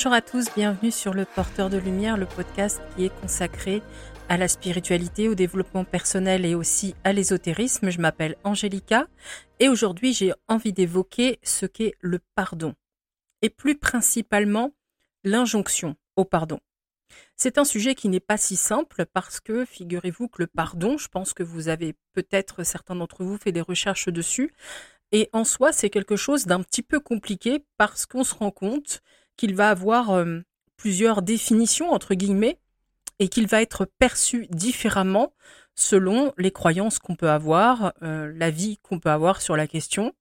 Bonjour à tous, bienvenue sur le Porteur de Lumière, le podcast qui est consacré à la spiritualité, au développement personnel et aussi à l'ésotérisme. Je m'appelle Angélica et aujourd'hui j'ai envie d'évoquer ce qu'est le pardon et plus principalement l'injonction au pardon. C'est un sujet qui n'est pas si simple parce que figurez-vous que le pardon, je pense que vous avez peut-être certains d'entre vous fait des recherches dessus, et en soi c'est quelque chose d'un petit peu compliqué parce qu'on se rend compte qu'il va avoir euh, plusieurs définitions entre guillemets et qu'il va être perçu différemment selon les croyances qu'on peut avoir, euh, la vie qu'on peut avoir sur la question.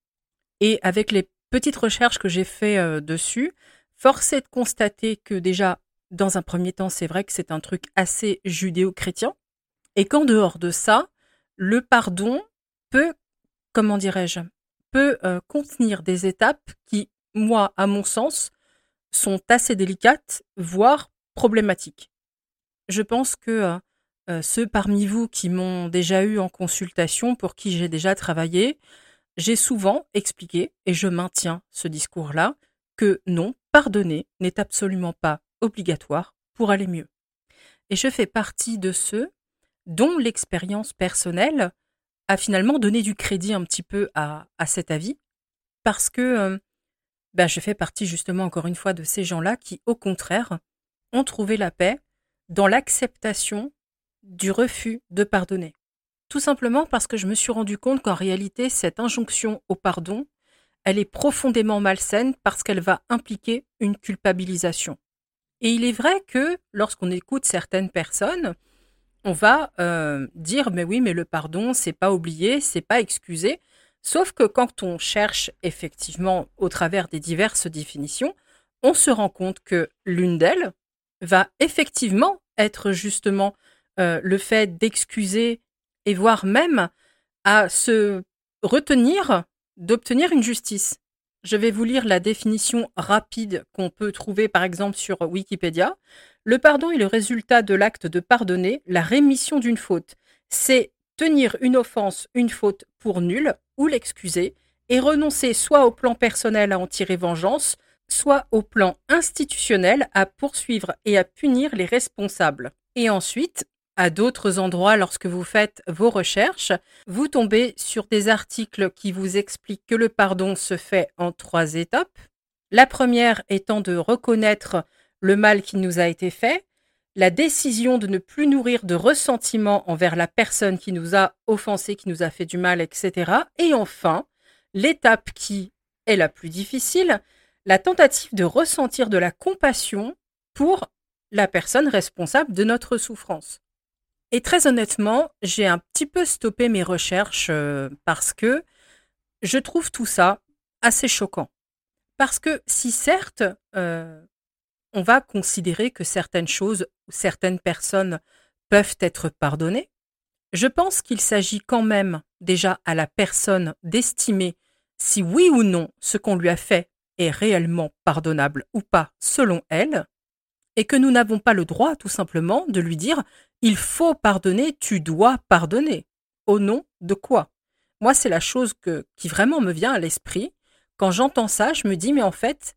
Et avec les petites recherches que j'ai fait euh, dessus, force est de constater que déjà dans un premier temps, c'est vrai que c'est un truc assez judéo-chrétien, et qu'en dehors de ça, le pardon peut, comment dirais-je, peut euh, contenir des étapes qui, moi, à mon sens, sont assez délicates, voire problématiques. Je pense que euh, euh, ceux parmi vous qui m'ont déjà eu en consultation, pour qui j'ai déjà travaillé, j'ai souvent expliqué, et je maintiens ce discours-là, que non, pardonner n'est absolument pas obligatoire pour aller mieux. Et je fais partie de ceux dont l'expérience personnelle a finalement donné du crédit un petit peu à, cet avis, parce que euh, ben, je fais partie justement encore une fois de ces gens-là qui, au contraire, ont trouvé la paix dans l'acceptation du refus de pardonner. Tout simplement parce que je me suis rendu compte qu'en réalité, cette injonction au pardon, elle est profondément malsaine parce qu'elle va impliquer une culpabilisation. Et il est vrai que lorsqu'on écoute certaines personnes, on va euh, dire mais oui mais le pardon c'est pas oublié, c'est pas excusé. Sauf que quand on cherche effectivement au travers des diverses définitions, on se rend compte que l'une d'elles va effectivement être justement euh, le fait d'excuser et voire même à se retenir d'obtenir une justice. Je vais vous lire la définition rapide qu'on peut trouver par exemple sur Wikipédia. Le pardon est le résultat de l'acte de pardonner, la rémission d'une faute. C'est tenir une offense, une faute pour nulle ou l'excuser et renoncer soit au plan personnel à en tirer vengeance, soit au plan institutionnel à poursuivre et à punir les responsables. Et ensuite, à d'autres endroits lorsque vous faites vos recherches, vous tombez sur des articles qui vous expliquent que le pardon se fait en trois étapes. La première étant de reconnaître le mal qui nous a été fait, la décision de ne plus nourrir de ressentiment envers la personne qui nous a offensé, qui nous a fait du mal, etc. Et enfin, l'étape qui est la plus difficile, la tentative de ressentir de la compassion pour la personne responsable de notre souffrance. Et très honnêtement, j'ai un petit peu stoppé mes recherches euh, parce que je trouve tout ça assez choquant. Parce que si certes, euh, on va considérer que certaines choses ou certaines personnes peuvent être pardonnées, je pense qu'il s'agit quand même déjà à la personne d'estimer si oui ou non ce qu'on lui a fait est réellement pardonnable ou pas selon elle, et que nous n'avons pas le droit tout simplement de lui dire il faut pardonner, tu dois pardonner. Au nom de quoi? Moi, c'est la chose qui vraiment me vient à l'esprit. Quand j'entends ça, je me dis, mais en fait,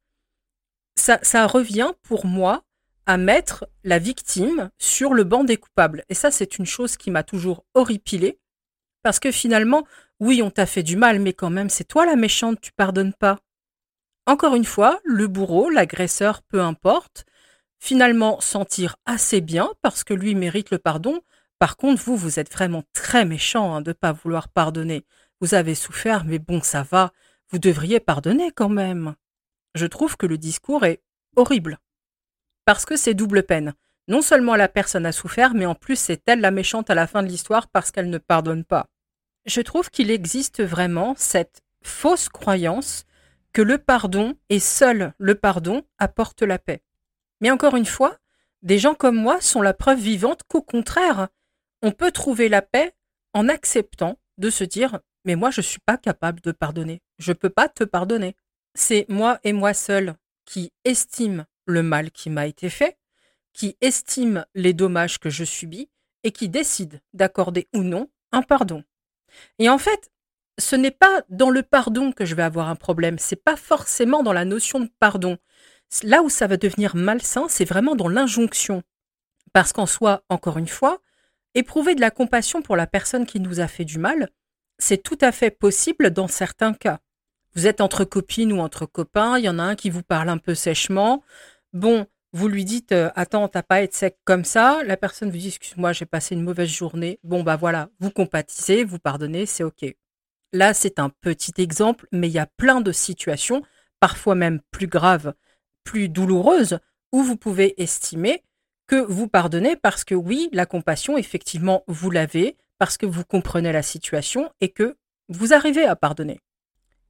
ça, revient pour moi à mettre la victime sur le banc des coupables. Et ça, c'est une chose qui m'a toujours horripilée. Parce que finalement, oui, on t'a fait du mal, mais quand même, c'est toi la méchante, tu pardonnes pas. Encore une fois, le bourreau, l'agresseur, peu importe, finalement sentir assez bien parce que lui mérite le pardon. Par contre, vous, vous êtes vraiment très méchant hein, de ne pas vouloir pardonner. Vous avez souffert, mais bon, ça va. Vous devriez pardonner quand même. Je trouve que le discours est horrible. Parce que c'est double peine. Non seulement la personne a souffert, mais en plus c'est elle la méchante à la fin de l'histoire parce qu'elle ne pardonne pas. Je trouve qu'il existe vraiment cette fausse croyance que le pardon et seul le pardon apporte la paix. Mais encore une fois, des gens comme moi sont la preuve vivante qu'au contraire, on peut trouver la paix en acceptant de se dire mais moi je ne suis pas capable de pardonner. Je ne peux pas te pardonner. C'est moi et moi seul qui estime le mal qui m'a été fait, qui estime les dommages que je subis et qui décide d'accorder ou non un pardon. Et en fait, ce n'est pas dans le pardon que je vais avoir un problème, c'est pas forcément dans la notion de pardon Là où ça va devenir malsain, c'est vraiment dans l'injonction. Parce qu'en soi, encore une fois, éprouver de la compassion pour la personne qui nous a fait du mal, c'est tout à fait possible dans certains cas. Vous êtes entre copines ou entre copains, il y en a un qui vous parle un peu sèchement. Bon, vous lui dites euh, Attends, t'as pas à être sec comme ça. La personne vous dit Excuse-moi, j'ai passé une mauvaise journée. Bon, bah voilà, vous compatissez, vous pardonnez, c'est OK. Là, c'est un petit exemple, mais il y a plein de situations, parfois même plus graves, plus douloureuses, où vous pouvez estimer que vous pardonnez parce que oui, la compassion, effectivement, vous l'avez, parce que vous comprenez la situation et que vous arrivez à pardonner.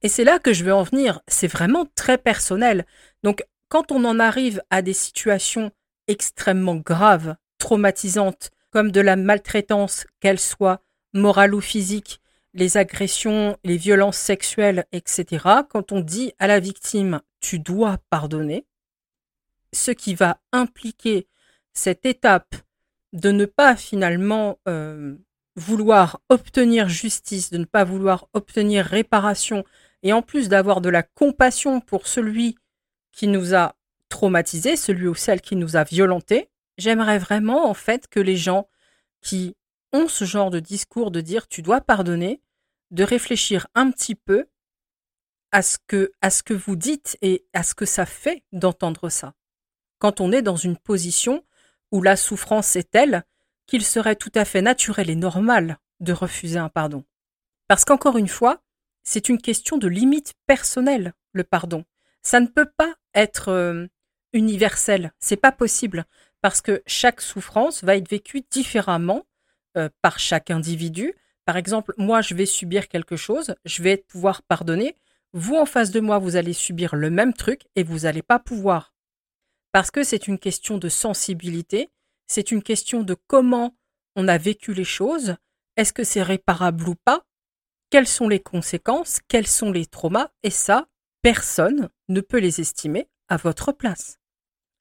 Et c'est là que je veux en venir. C'est vraiment très personnel. Donc, quand on en arrive à des situations extrêmement graves, traumatisantes, comme de la maltraitance, qu'elle soit morale ou physique, les agressions, les violences sexuelles, etc., quand on dit à la victime tu dois pardonner, ce qui va impliquer cette étape de ne pas finalement euh, vouloir obtenir justice, de ne pas vouloir obtenir réparation, et en plus d'avoir de la compassion pour celui qui nous a traumatisé, celui ou celle qui nous a violenté, j'aimerais vraiment en fait que les gens qui ont ce genre de discours de dire tu dois pardonner, de réfléchir un petit peu à ce que à ce que vous dites et à ce que ça fait d'entendre ça. Quand on est dans une position où la souffrance est telle qu'il serait tout à fait naturel et normal de refuser un pardon. Parce qu'encore une fois, c'est une question de limite personnelle, le pardon. Ça ne peut pas être euh, universel, c'est pas possible, parce que chaque souffrance va être vécue différemment euh, par chaque individu. Par exemple, moi, je vais subir quelque chose, je vais pouvoir pardonner. Vous, en face de moi, vous allez subir le même truc et vous n'allez pas pouvoir parce que c'est une question de sensibilité, c'est une question de comment on a vécu les choses, est-ce que c'est réparable ou pas, quelles sont les conséquences, quels sont les traumas, et ça, personne ne peut les estimer à votre place.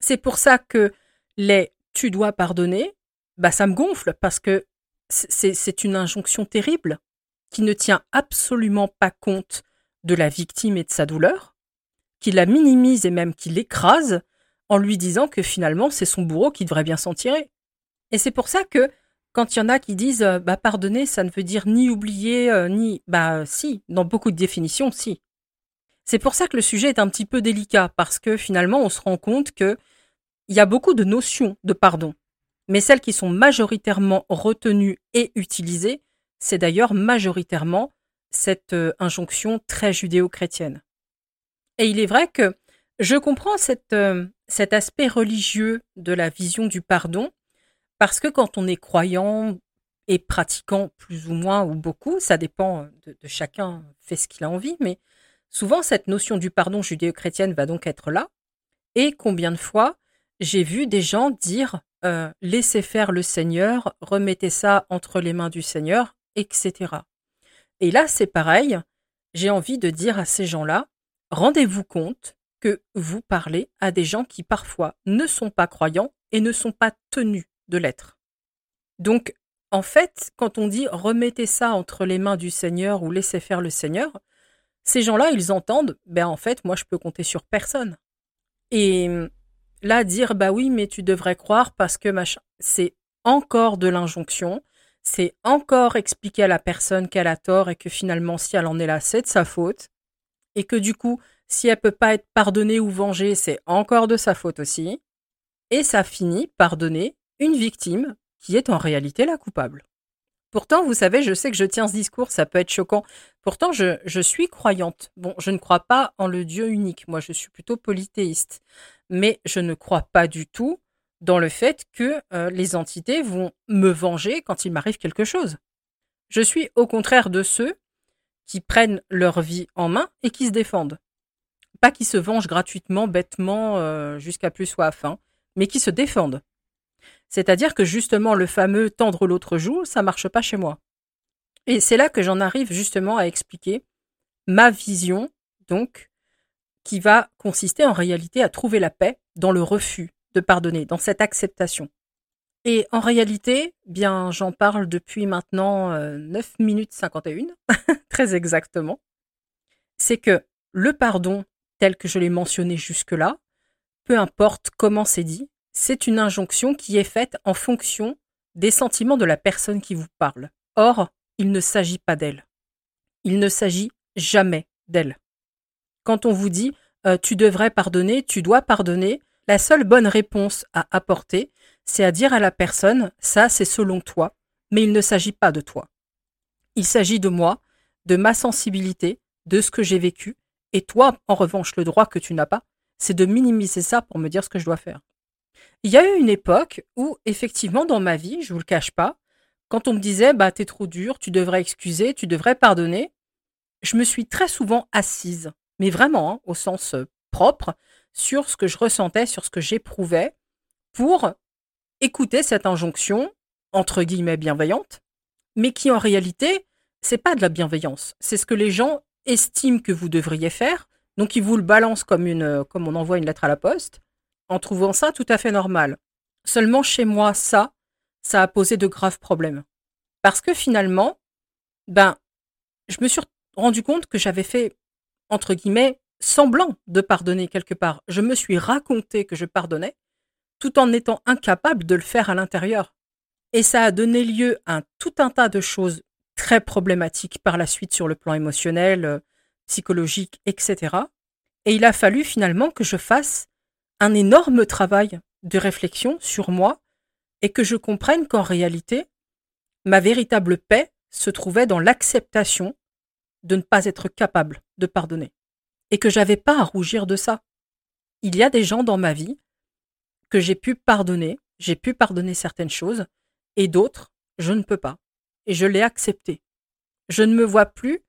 C'est pour ça que les tu dois pardonner, bah ça me gonfle parce que c'est une injonction terrible qui ne tient absolument pas compte de la victime et de sa douleur, qui la minimise et même qui l'écrase, en lui disant que finalement c'est son bourreau qui devrait bien s'en tirer. Et c'est pour ça que quand il y en a qui disent euh, bah pardonner, ça ne veut dire ni oublier euh, ni bah si, dans beaucoup de définitions si. C'est pour ça que le sujet est un petit peu délicat parce que finalement on se rend compte que il y a beaucoup de notions de pardon, mais celles qui sont majoritairement retenues et utilisées, c'est d'ailleurs majoritairement cette euh, injonction très judéo-chrétienne. Et il est vrai que je comprends cet aspect religieux de la vision du pardon, parce que quand on est croyant et pratiquant plus ou moins ou beaucoup, ça dépend de, chacun fait ce qu'il a envie, mais souvent cette notion du pardon judéo-chrétienne va donc être là. Et combien de fois j'ai vu des gens dire euh, laissez faire le Seigneur, remettez ça entre les mains du Seigneur, etc. Et là, c'est pareil, j'ai envie de dire à ces gens-là, rendez-vous compte que vous parlez à des gens qui parfois ne sont pas croyants et ne sont pas tenus de l'être. Donc, en fait, quand on dit remettez ça entre les mains du Seigneur ou laissez faire le Seigneur, ces gens-là, ils entendent, ben en fait, moi je peux compter sur personne. Et là, dire bah oui, mais tu devrais croire parce que machin, c'est encore de l'injonction, c'est encore expliquer à la personne qu'elle a tort et que finalement, si elle en est là, c'est de sa faute, et que du coup, si elle peut pas être pardonnée ou vengée, c'est encore de sa faute aussi. Et ça finit par donner une victime qui est en réalité la coupable. Pourtant, vous savez, je sais que je tiens ce discours, ça peut être choquant. Pourtant, je, suis croyante. Bon, je ne crois pas en le Dieu unique. Moi, je suis plutôt polythéiste. Mais je ne crois pas du tout dans le fait que euh, les entités vont me venger quand il m'arrive quelque chose. Je suis au contraire de ceux qui prennent leur vie en main et qui se défendent pas qui se vengent gratuitement, bêtement, euh, jusqu'à plus soif, hein, mais qui se défendent. C'est-à-dire que justement le fameux tendre l'autre joue, ça marche pas chez moi. Et c'est là que j'en arrive justement à expliquer ma vision, donc, qui va consister en réalité à trouver la paix dans le refus de pardonner, dans cette acceptation. Et en réalité, bien, j'en parle depuis maintenant 9 euh, minutes 51, très exactement. C'est que le pardon tel que je l'ai mentionné jusque-là, peu importe comment c'est dit, c'est une injonction qui est faite en fonction des sentiments de la personne qui vous parle. Or, il ne s'agit pas d'elle. Il ne s'agit jamais d'elle. Quand on vous dit euh, tu devrais pardonner, tu dois pardonner, la seule bonne réponse à apporter, c'est à dire à la personne ça c'est selon toi, mais il ne s'agit pas de toi. Il s'agit de moi, de ma sensibilité, de ce que j'ai vécu, et toi, en revanche, le droit que tu n'as pas, c'est de minimiser ça pour me dire ce que je dois faire. Il y a eu une époque où, effectivement, dans ma vie, je vous le cache pas, quand on me disait, bah, t'es trop dur, tu devrais excuser, tu devrais pardonner, je me suis très souvent assise, mais vraiment, hein, au sens propre, sur ce que je ressentais, sur ce que j'éprouvais, pour écouter cette injonction, entre guillemets bienveillante, mais qui en réalité, c'est pas de la bienveillance. C'est ce que les gens estiment que vous devriez faire, donc ils vous le balancent comme une, euh, comme on envoie une lettre à la poste, en trouvant ça tout à fait normal. Seulement chez moi, ça, ça a posé de graves problèmes. Parce que finalement, ben, je me suis rendu compte que j'avais fait, entre guillemets, semblant de pardonner quelque part. Je me suis raconté que je pardonnais, tout en étant incapable de le faire à l'intérieur. Et ça a donné lieu à tout un tas de choses très problématiques par la suite sur le plan émotionnel, euh, psychologique, etc. Et il a fallu finalement que je fasse un énorme travail de réflexion sur moi et que je comprenne qu'en réalité, ma véritable paix se trouvait dans l'acceptation de ne pas être capable de pardonner et que j'avais pas à rougir de ça. Il y a des gens dans ma vie que j'ai pu pardonner, j'ai pu pardonner certaines choses et d'autres, je ne peux pas. Et je l'ai accepté. Je ne me vois plus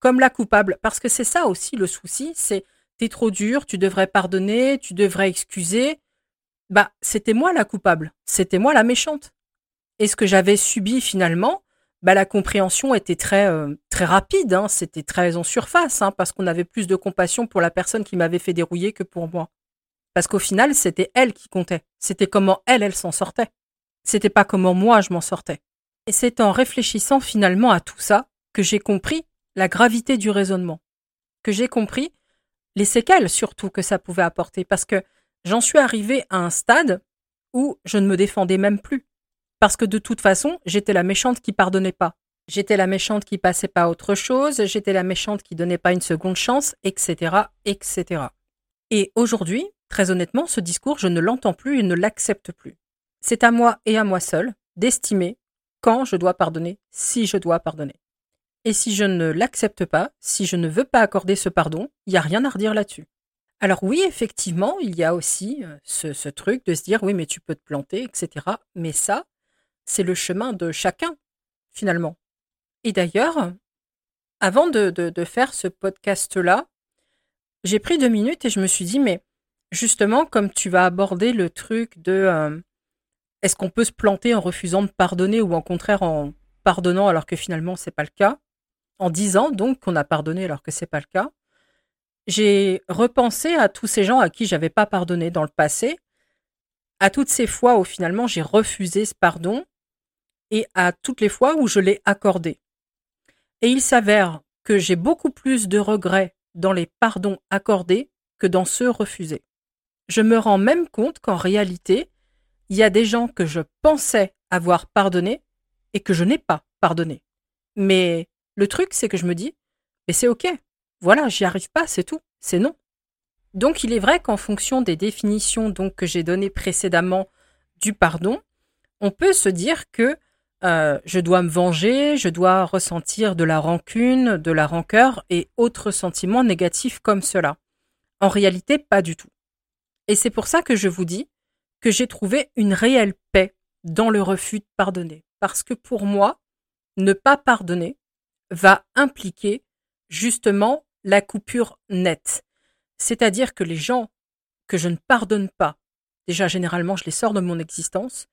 comme la coupable parce que c'est ça aussi le souci, c'est t'es trop dur, tu devrais pardonner, tu devrais excuser bah, c'était moi la coupable, c'était moi la méchante. Et ce que j'avais subi finalement, bah, la compréhension était très, euh, très rapide, hein, c'était très en surface, hein, parce qu'on avait plus de compassion pour la personne qui m'avait fait dérouiller que pour moi. Parce qu'au final, c'était elle qui comptait. C'était comment elle, elle s'en sortait. C'était pas comment moi je m'en sortais. Et c'est en réfléchissant finalement à tout ça que j'ai compris la gravité du raisonnement. Que j'ai compris les séquelles surtout que ça pouvait apporter. Parce que j'en suis arrivé à un stade où je ne me défendais même plus. Parce que de toute façon, j'étais la méchante qui pardonnait pas. J'étais la méchante qui passait pas à autre chose, j'étais la méchante qui donnait pas une seconde chance, etc., etc. Et aujourd'hui, très honnêtement, ce discours, je ne l'entends plus et ne l'accepte plus. C'est à moi et à moi seul d'estimer quand je dois pardonner, si je dois pardonner. Et si je ne l'accepte pas, si je ne veux pas accorder ce pardon, il n'y a rien à redire là-dessus. Alors oui, effectivement, il y a aussi euh, ce, truc de se dire oui, mais tu peux te planter, etc. Mais ça, c'est le chemin de chacun, finalement. Et d'ailleurs, avant de, faire ce podcast-là, j'ai pris deux minutes et je me suis dit, mais justement, comme tu vas aborder le truc de euh, est-ce qu'on peut se planter en refusant de pardonner ou en contraire en pardonnant alors que finalement c'est pas le cas, en disant donc qu'on a pardonné alors que c'est pas le cas, j'ai repensé à tous ces gens à qui j'avais pas pardonné dans le passé, à toutes ces fois où finalement j'ai refusé ce pardon et à toutes les fois où je l'ai accordé. Et il s'avère que j'ai beaucoup plus de regrets dans les pardons accordés que dans ceux refusés. Je me rends même compte qu'en réalité, il y a des gens que je pensais avoir pardonné et que je n'ai pas pardonné. Mais le truc, c'est que je me dis, mais c'est ok, voilà, j'y arrive pas, c'est tout, c'est non. Donc il est vrai qu'en fonction des définitions que j'ai données précédemment du pardon, on peut se dire que euh, je dois me venger, je dois ressentir de la rancune, de la rancœur et autres sentiments négatifs comme cela. En réalité, pas du tout. Et c'est pour ça que je vous dis que j'ai trouvé une réelle paix dans le refus de pardonner. Parce que pour moi, ne pas pardonner va impliquer justement la coupure nette. C'est-à-dire que les gens que je ne pardonne pas, déjà généralement je les sors de mon existence,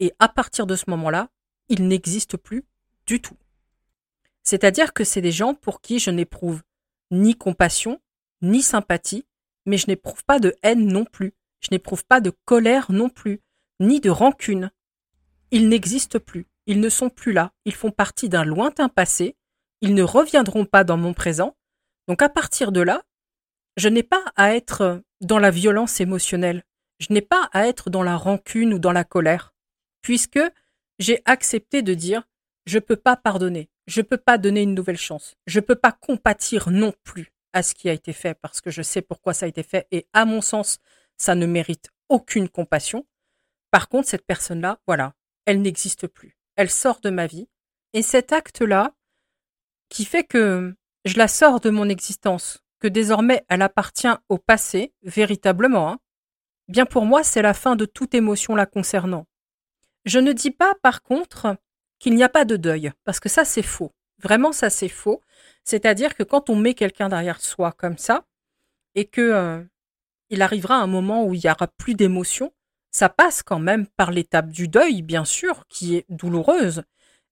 et à partir de ce moment-là, ils n'existent plus du tout. C'est-à-dire que c'est des gens pour qui je n'éprouve ni compassion, ni sympathie, mais je n'éprouve pas de haine non plus, je n'éprouve pas de colère non plus, ni de rancune. Ils n'existent plus, ils ne sont plus là, ils font partie d'un lointain passé, ils ne reviendront pas dans mon présent, donc à partir de là, je n'ai pas à être dans la violence émotionnelle. Je n'ai pas à être dans la rancune ou dans la colère, puisque j'ai accepté de dire je peux pas pardonner, je peux pas donner une nouvelle chance, je peux pas compatir non plus à ce qui a été fait parce que je sais pourquoi ça a été fait et à mon sens, ça ne mérite aucune compassion. Par contre, cette personne-là, voilà, elle n'existe plus. Elle sort de ma vie. Et cet acte-là, qui fait que je la sors de mon existence, que désormais elle appartient au passé, véritablement, hein, bien pour moi, c'est la fin de toute émotion la concernant. Je ne dis pas, par contre, qu'il n'y a pas de deuil, parce que ça, c'est faux. Vraiment, ça, c'est faux. C'est-à-dire que quand on met quelqu'un derrière soi comme ça, et que euh, il arrivera un moment où il n'y aura plus d'émotion, ça passe quand même par l'étape du deuil, bien sûr, qui est douloureuse.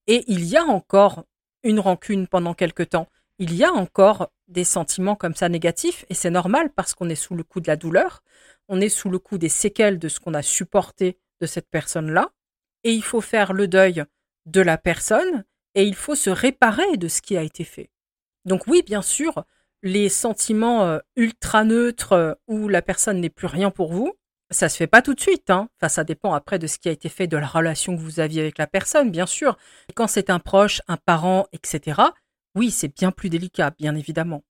Et il y a encore une rancune pendant quelque temps. Il y a encore des sentiments comme ça négatifs, et c'est normal parce qu'on est sous le coup de la douleur, on est sous le coup des séquelles de ce qu'on a supporté de cette personne-là, et il faut faire le deuil de la personne, et il faut se réparer de ce qui a été fait. Donc oui, bien sûr, les sentiments euh, ultra neutres euh, où la personne n'est plus rien pour vous, ça se fait pas tout de suite. Hein. Enfin, ça dépend après de ce qui a été fait, de la relation que vous aviez avec la personne, bien sûr. Quand c'est un proche, un parent, etc., oui, c'est bien plus délicat, bien évidemment.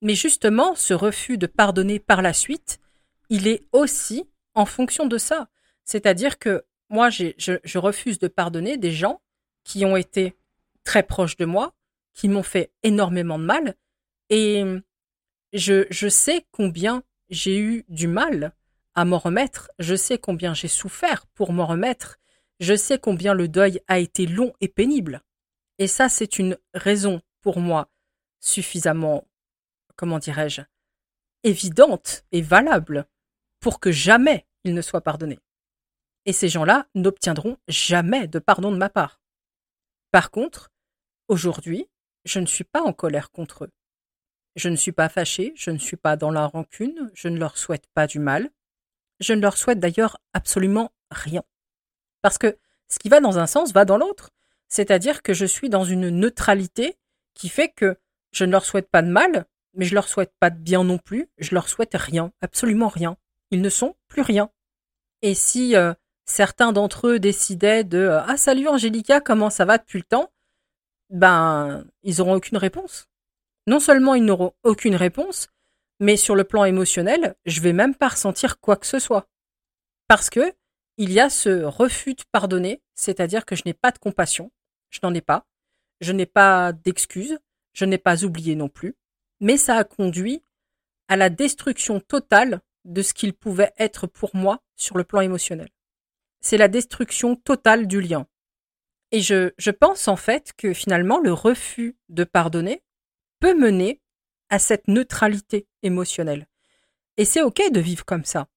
Mais justement, ce refus de pardonner par la suite, il est aussi en fonction de ça. C'est-à-dire que moi, je, refuse de pardonner des gens qui ont été très proches de moi, qui m'ont fait énormément de mal, et je sais combien j'ai eu du mal à m'en remettre, je sais combien j'ai souffert pour m'en remettre, je sais combien le deuil a été long et pénible. Et ça, c'est une raison pour moi suffisamment, comment dirais-je, évidente et valable pour que jamais il ne soit pardonné. Et ces gens-là n'obtiendront jamais de pardon de ma part. Par contre, aujourd'hui, je ne suis pas en colère contre eux. Je ne suis pas fâché, je ne suis pas dans la rancune, je ne leur souhaite pas du mal. Je ne leur souhaite d'ailleurs absolument rien. Parce que ce qui va dans un sens va dans l'autre. C'est-à-dire que je suis dans une neutralité qui fait que je ne leur souhaite pas de mal, mais je leur souhaite pas de bien non plus, je leur souhaite rien, absolument rien. Ils ne sont plus rien. Et si euh, certains d'entre eux décidaient de euh, Ah salut Angélica, comment ça va depuis le temps? Ben, ils n'auront aucune réponse. Non seulement ils n'auront aucune réponse, mais sur le plan émotionnel, je vais même pas ressentir quoi que ce soit. Parce que il y a ce refus de pardonner, c'est-à-dire que je n'ai pas de compassion, je n'en ai pas, je n'ai pas d'excuses, je n'ai pas oublié non plus, mais ça a conduit à la destruction totale de ce qu'il pouvait être pour moi sur le plan émotionnel. C'est la destruction totale du lien. Et je, je pense en fait que finalement le refus de pardonner peut mener à cette neutralité émotionnelle. Et c'est OK de vivre comme ça.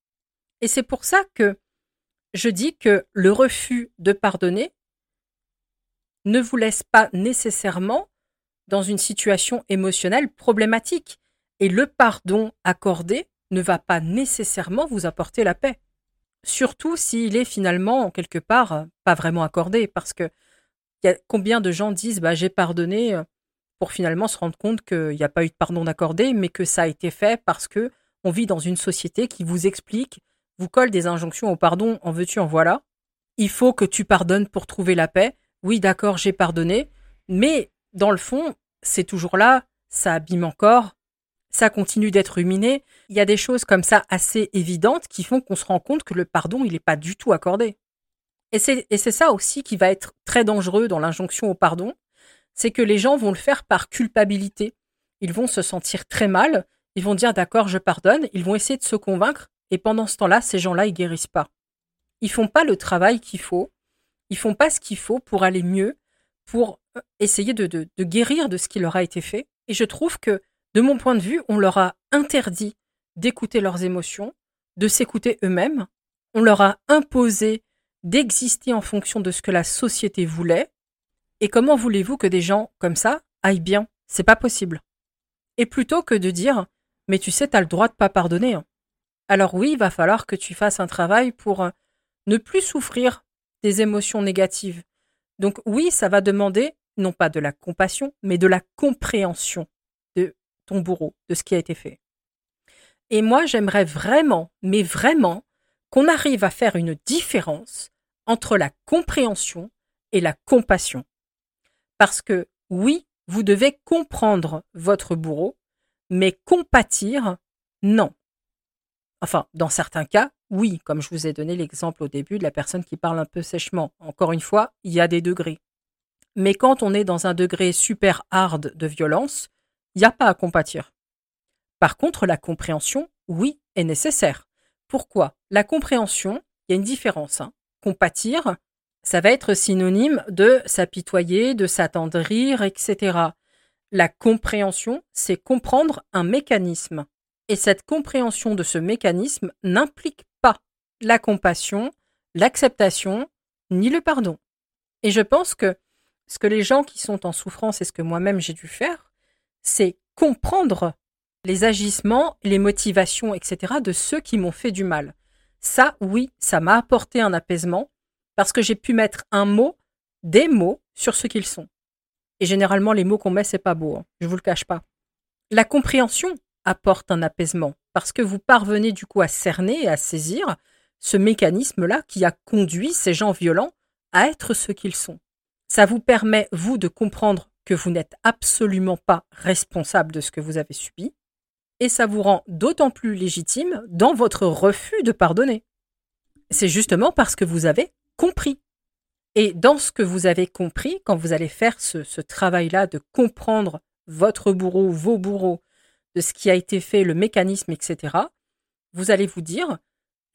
Et c'est pour ça que je dis que le refus de pardonner ne vous laisse pas nécessairement dans une situation émotionnelle problématique. Et le pardon accordé ne va pas nécessairement vous apporter la paix. Surtout s'il est finalement, quelque part, pas vraiment accordé. Parce que combien de gens disent bah, j'ai pardonné, pour finalement se rendre compte qu'il n'y a pas eu de pardon accordé, mais que ça a été fait parce que on vit dans une société qui vous explique, vous colle des injonctions au pardon, en veux-tu, en voilà. Il faut que tu pardonnes pour trouver la paix. Oui, d'accord, j'ai pardonné, mais dans le fond, c'est toujours là, ça abîme encore, ça continue d'être ruminé. Il y a des choses comme ça assez évidentes qui font qu'on se rend compte que le pardon, il n'est pas du tout accordé. Et c'est ça aussi qui va être très dangereux dans l'injonction au pardon, c'est que les gens vont le faire par culpabilité. Ils vont se sentir très mal, ils vont dire d'accord, je pardonne, ils vont essayer de se convaincre, et pendant ce temps-là, ces gens-là, ils guérissent pas. Ils font pas le travail qu'il faut, ils font pas ce qu'il faut pour aller mieux, pour euh, essayer de, de, de guérir de ce qui leur a été fait. Et je trouve que, de mon point de vue, on leur a interdit d'écouter leurs émotions, de s'écouter eux-mêmes, on leur a imposé d'exister en fonction de ce que la société voulait, et comment voulez-vous que des gens comme ça aillent bien? C'est pas possible. Et plutôt que de dire mais tu sais, t'as le droit de pas pardonner. Hein. Alors oui, il va falloir que tu fasses un travail pour euh, ne plus souffrir des émotions négatives. Donc oui, ça va demander non pas de la compassion, mais de la compréhension de ton bourreau, de ce qui a été fait. Et moi, j'aimerais vraiment, mais vraiment, qu'on arrive à faire une différence entre la compréhension et la compassion. Parce que oui, vous devez comprendre votre bourreau, mais compatir, non. Enfin, dans certains cas, oui, comme je vous ai donné l'exemple au début de la personne qui parle un peu sèchement. Encore une fois, il y a des degrés. Mais quand on est dans un degré super hard de violence, il n'y a pas à compatir. Par contre, la compréhension, oui, est nécessaire. Pourquoi? La compréhension, il y a une différence. Hein. Compatir, ça va être synonyme de s'apitoyer, de s'attendrir, etc. La compréhension, c'est comprendre un mécanisme. Et cette compréhension de ce mécanisme n'implique pas la compassion, l'acceptation, ni le pardon. Et je pense que ce que les gens qui sont en souffrance et ce que moi-même j'ai dû faire, c'est comprendre les agissements, les motivations, etc. de ceux qui m'ont fait du mal. Ça, oui, ça m'a apporté un apaisement parce que j'ai pu mettre un mot, des mots sur ce qu'ils sont. Et généralement, les mots qu'on met, c'est pas beau, hein, je vous le cache pas. La compréhension apporte un apaisement parce que vous parvenez du coup à cerner et à saisir ce mécanisme-là qui a conduit ces gens violents à être ce qu'ils sont. Ça vous permet, vous, de comprendre que vous n'êtes absolument pas responsable de ce que vous avez subi, et ça vous rend d'autant plus légitime dans votre refus de pardonner. C'est justement parce que vous avez compris. Et dans ce que vous avez compris, quand vous allez faire ce, travail-là de comprendre votre bourreau, vos bourreaux, de ce qui a été fait, le mécanisme, etc., vous allez vous dire,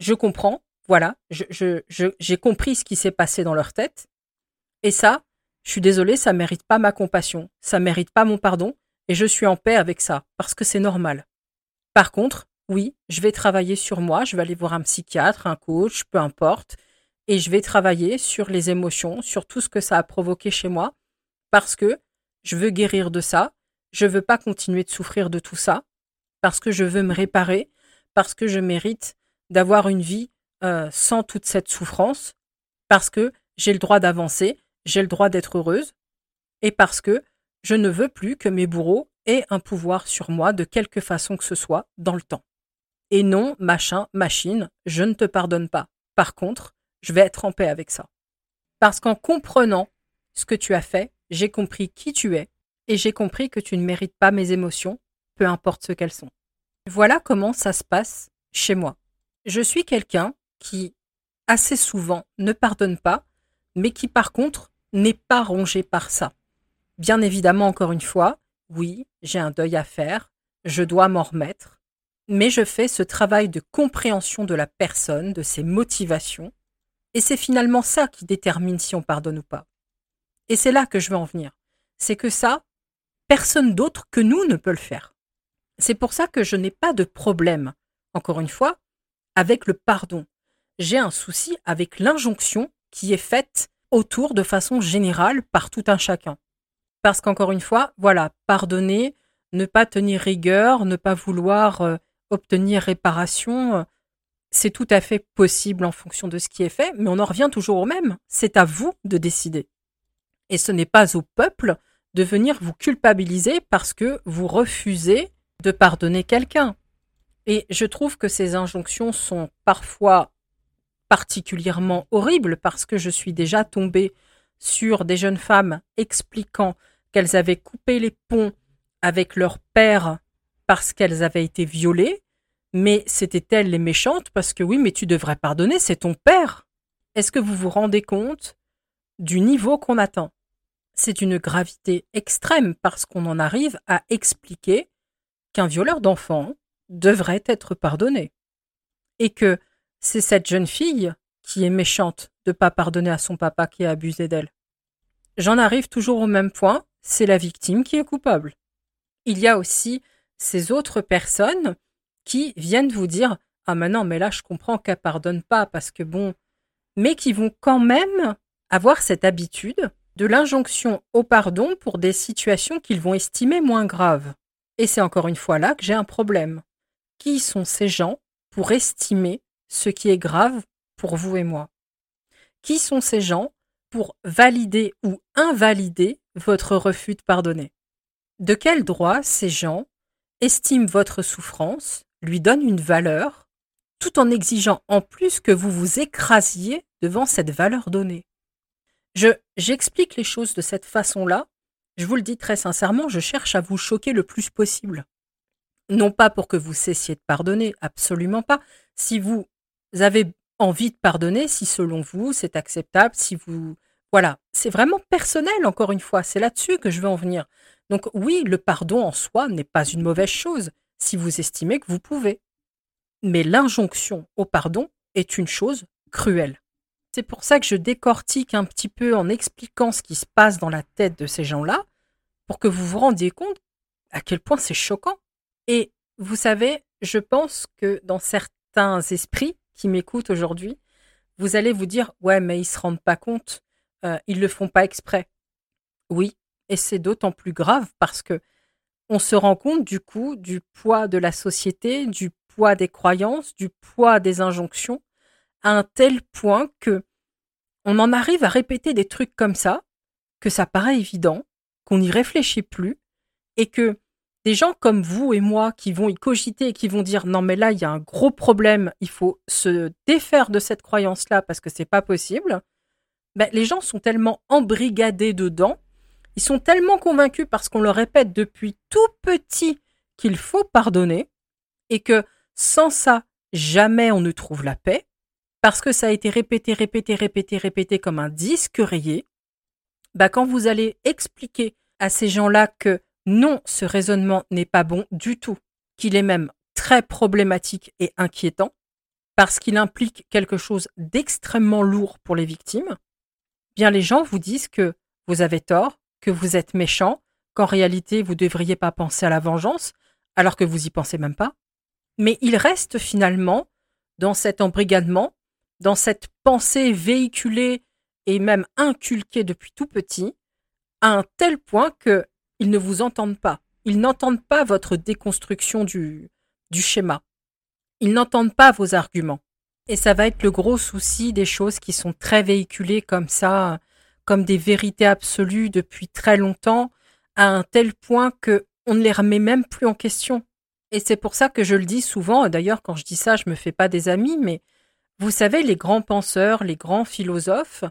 je comprends, voilà, j'ai compris ce qui s'est passé dans leur tête, et ça, je suis désolé, ça mérite pas ma compassion, ça mérite pas mon pardon, et je suis en paix avec ça, parce que c'est normal. Par contre, oui, je vais travailler sur moi, je vais aller voir un psychiatre, un coach, peu importe, et je vais travailler sur les émotions, sur tout ce que ça a provoqué chez moi, parce que je veux guérir de ça, je veux pas continuer de souffrir de tout ça, parce que je veux me réparer, parce que je mérite d'avoir une vie euh, sans toute cette souffrance, parce que j'ai le droit d'avancer, j'ai le droit d'être heureuse, et parce que je ne veux plus que mes bourreaux aient un pouvoir sur moi de quelque façon que ce soit dans le temps. Et non, machin, machine, je ne te pardonne pas. Par contre, je vais être en paix avec ça. Parce qu'en comprenant ce que tu as fait, j'ai compris qui tu es et j'ai compris que tu ne mérites pas mes émotions, peu importe ce qu'elles sont. Voilà comment ça se passe chez moi. Je suis quelqu'un qui, assez souvent, ne pardonne pas, mais qui par contre n'est pas rongé par ça. Bien évidemment, encore une fois, oui, j'ai un deuil à faire, je dois m'en remettre, mais je fais ce travail de compréhension de la personne, de ses motivations, et c'est finalement ça qui détermine si on pardonne ou pas. Et c'est là que je veux en venir. C'est que ça, personne d'autre que nous ne peut le faire. C'est pour ça que je n'ai pas de problème, encore une fois, avec le pardon. J'ai un souci avec l'injonction qui est faite autour de façon générale par tout un chacun. Parce qu'encore une fois, voilà, pardonner, ne pas tenir rigueur, ne pas vouloir euh, obtenir réparation, euh, c'est tout à fait possible en fonction de ce qui est fait, mais on en revient toujours au même. C'est à vous de décider. Et ce n'est pas au peuple de venir vous culpabiliser parce que vous refusez de pardonner quelqu'un. Et je trouve que ces injonctions sont parfois particulièrement horribles parce que je suis déjà tombée sur des jeunes femmes expliquant qu'elles avaient coupé les ponts avec leur père parce qu'elles avaient été violées mais c'était elle les méchantes? Parce que oui, mais tu devrais pardonner, c'est ton père. Est-ce que vous vous rendez compte du niveau qu'on atteint? C'est une gravité extrême parce qu'on en arrive à expliquer qu'un violeur d'enfants devrait être pardonné. Et que c'est cette jeune fille qui est méchante de pas pardonner à son papa qui a abusé d'elle. J'en arrive toujours au même point, c'est la victime qui est coupable. Il y a aussi ces autres personnes qui viennent vous dire Ah, maintenant, mais là, je comprends qu'elle pardonne pas parce que bon, mais qui vont quand même avoir cette habitude de l'injonction au pardon pour des situations qu'ils vont estimer moins graves. Et c'est encore une fois là que j'ai un problème. Qui sont ces gens pour estimer ce qui est grave pour vous et moi? Qui sont ces gens pour valider ou invalider votre refus de pardonner? De quel droit ces gens estiment votre souffrance lui donne une valeur tout en exigeant en plus que vous vous écrasiez devant cette valeur donnée. Je, j'explique les choses de cette façon-là. Je vous le dis très sincèrement, je cherche à vous choquer le plus possible. Non pas pour que vous cessiez de pardonner, absolument pas. Si vous avez envie de pardonner, si selon vous c'est acceptable, si vous... Voilà, c'est vraiment personnel, encore une fois, c'est là-dessus que je veux en venir. Donc oui, le pardon en soi n'est pas une mauvaise chose, si vous estimez que vous pouvez. Mais l'injonction au pardon est une chose cruelle. C'est pour ça que je décortique un petit peu en expliquant ce qui se passe dans la tête de ces gens-là, pour que vous vous rendiez compte à quel point c'est choquant. Et vous savez, je pense que dans certains esprits qui m'écoutent aujourd'hui, vous allez vous dire ouais mais ils se rendent pas compte, euh, ils le font pas exprès. Oui, et c'est d'autant plus grave parce que on se rend compte du coup du poids de la société, du poids des croyances, du poids des injonctions, à un tel point que on en arrive à répéter des trucs comme ça, que ça paraît évident, qu'on n'y réfléchit plus, et que des gens comme vous et moi qui vont y cogiter et qui vont dire non mais là il y a un gros problème, il faut se défaire de cette croyance-là parce que c'est pas possible. Ben, les gens sont tellement embrigadés dedans, ils sont tellement convaincus parce qu'on leur répète depuis tout petit qu'il faut pardonner et que sans ça, jamais on ne trouve la paix, parce que ça a été répété, répété, répété, répété comme un disque rayé, bah quand vous allez expliquer à ces gens-là que non, ce raisonnement n'est pas bon du tout, qu'il est même très problématique et inquiétant, parce qu'il implique quelque chose d'extrêmement lourd pour les victimes, bien les gens vous disent que vous avez tort, que vous êtes méchant, qu'en réalité vous ne devriez pas penser à la vengeance, alors que vous y pensez même pas, mais il reste finalement dans cet embrigadement, dans cette pensée véhiculée et même inculquée depuis tout petit, à un tel point que ils ne vous entendent pas. Ils n'entendent pas votre déconstruction du, du schéma. Ils n'entendent pas vos arguments. Et ça va être le gros souci des choses qui sont très véhiculées comme ça, comme des vérités absolues depuis très longtemps, à un tel point que on ne les remet même plus en question. Et c'est pour ça que je le dis souvent, d'ailleurs quand je dis ça, je me fais pas des amis, mais vous savez, les grands penseurs, les grands philosophes,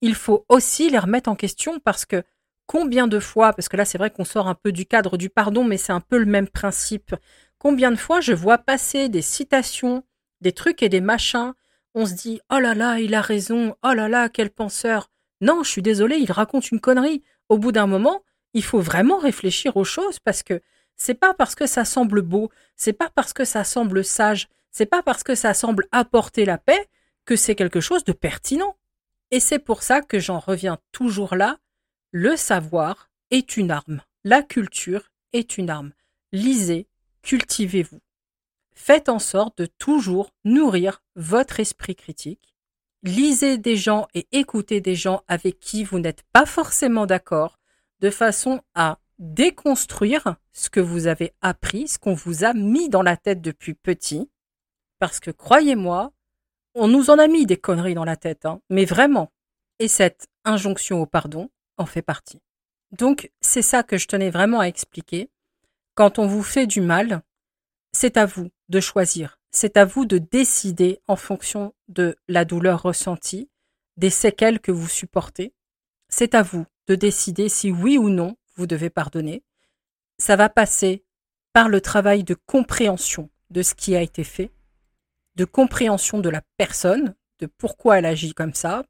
il faut aussi les remettre en question parce que combien de fois, parce que là c'est vrai qu'on sort un peu du cadre du pardon, mais c'est un peu le même principe, combien de fois je vois passer des citations, des trucs et des machins, on se dit oh là là, il a raison, oh là là, quel penseur. Non, je suis désolé, il raconte une connerie. Au bout d'un moment, il faut vraiment réfléchir aux choses parce que c'est pas parce que ça semble beau, c'est pas parce que ça semble sage, c'est pas parce que ça semble apporter la paix que c'est quelque chose de pertinent. Et c'est pour ça que j'en reviens toujours là. Le savoir est une arme. La culture est une arme. Lisez, cultivez-vous. Faites en sorte de toujours nourrir votre esprit critique. Lisez des gens et écoutez des gens avec qui vous n'êtes pas forcément d'accord, de façon à déconstruire ce que vous avez appris, ce qu'on vous a mis dans la tête depuis petit. Parce que croyez-moi, on nous en a mis des conneries dans la tête, hein, mais vraiment. Et cette injonction au pardon en fait partie. Donc c'est ça que je tenais vraiment à expliquer. Quand on vous fait du mal, c'est à vous de choisir, c'est à vous de décider en fonction de la douleur ressentie, des séquelles que vous supportez. C'est à vous de décider si oui ou non vous devez pardonner. Ça va passer par le travail de compréhension de ce qui a été fait, de compréhension de la personne, de pourquoi elle agit comme ça,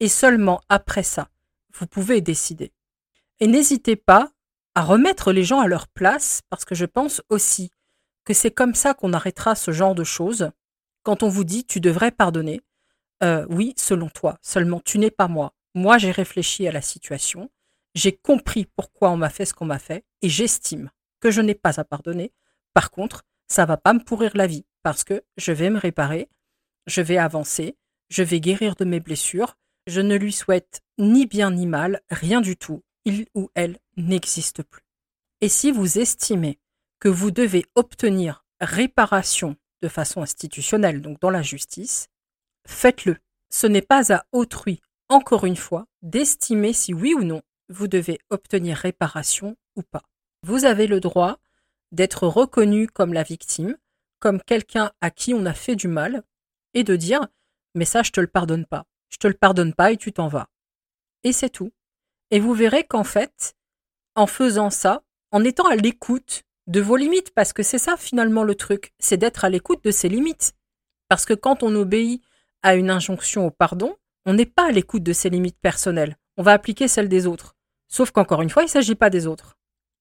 et seulement après ça, vous pouvez décider. Et n'hésitez pas à remettre les gens à leur place, parce que je pense aussi que c'est comme ça qu'on arrêtera ce genre de choses. Quand on vous dit tu devrais pardonner, euh, oui, selon toi, seulement tu n'es pas moi. Moi, j'ai réfléchi à la situation, j'ai compris pourquoi on m'a fait ce qu'on m'a fait et j'estime que je n'ai pas à pardonner. Par contre, ça va pas me pourrir la vie parce que je vais me réparer, je vais avancer, je vais guérir de mes blessures. Je ne lui souhaite ni bien ni mal, rien du tout. Il ou elle n'existe plus. Et si vous estimez que vous devez obtenir réparation de façon institutionnelle, donc dans la justice, faites-le. Ce n'est pas à autrui, encore une fois, d'estimer si oui ou non vous devez obtenir réparation ou pas. Vous avez le droit d'être reconnu comme la victime, comme quelqu'un à qui on a fait du mal et de dire mais ça je te le pardonne pas. Je te le pardonne pas et tu t'en vas. Et c'est tout. Et vous verrez qu'en fait, en faisant ça, en étant à l'écoute de vos limites, parce que c'est ça finalement le truc, c'est d'être à l'écoute de ses limites. Parce que quand on obéit à une injonction au pardon, on n'est pas à l'écoute de ses limites personnelles, on va appliquer celles des autres. Sauf qu'encore une fois, il ne s'agit pas des autres.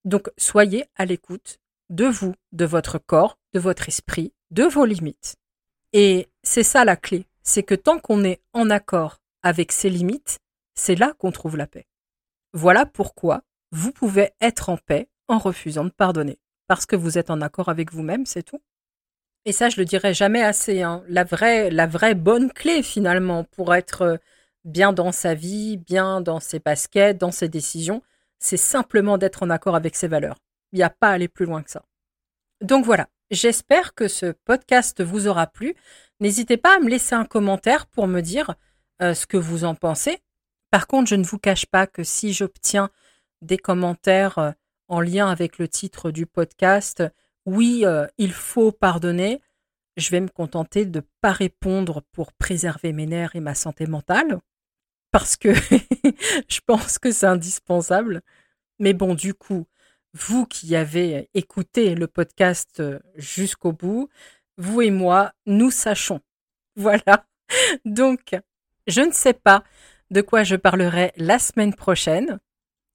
Donc soyez à l'écoute de vous, de votre corps, de votre esprit, de vos limites. Et c'est ça la clé, c'est que tant qu'on est en accord avec ses limites, c'est là qu'on trouve la paix. Voilà pourquoi vous pouvez être en paix en refusant de pardonner, parce que vous êtes en accord avec vous-même, c'est tout. Et ça, je le dirai jamais assez. Hein. La vraie, la vraie bonne clé finalement pour être bien dans sa vie, bien dans ses baskets, dans ses décisions, c'est simplement d'être en accord avec ses valeurs. Il n'y a pas à aller plus loin que ça. Donc voilà, j'espère que ce podcast vous aura plu. N'hésitez pas à me laisser un commentaire pour me dire euh, ce que vous en pensez. Par contre, je ne vous cache pas que si j'obtiens des commentaires euh, en lien avec le titre du podcast, oui, euh, il faut pardonner, je vais me contenter de ne pas répondre pour préserver mes nerfs et ma santé mentale, parce que je pense que c'est indispensable. Mais bon, du coup, vous qui avez écouté le podcast euh, jusqu'au bout, vous et moi, nous sachons. Voilà. Donc, je ne sais pas de quoi je parlerai la semaine prochaine.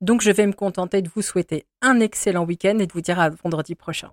Donc, je vais me contenter de vous souhaiter un excellent week-end et de vous dire à vendredi prochain.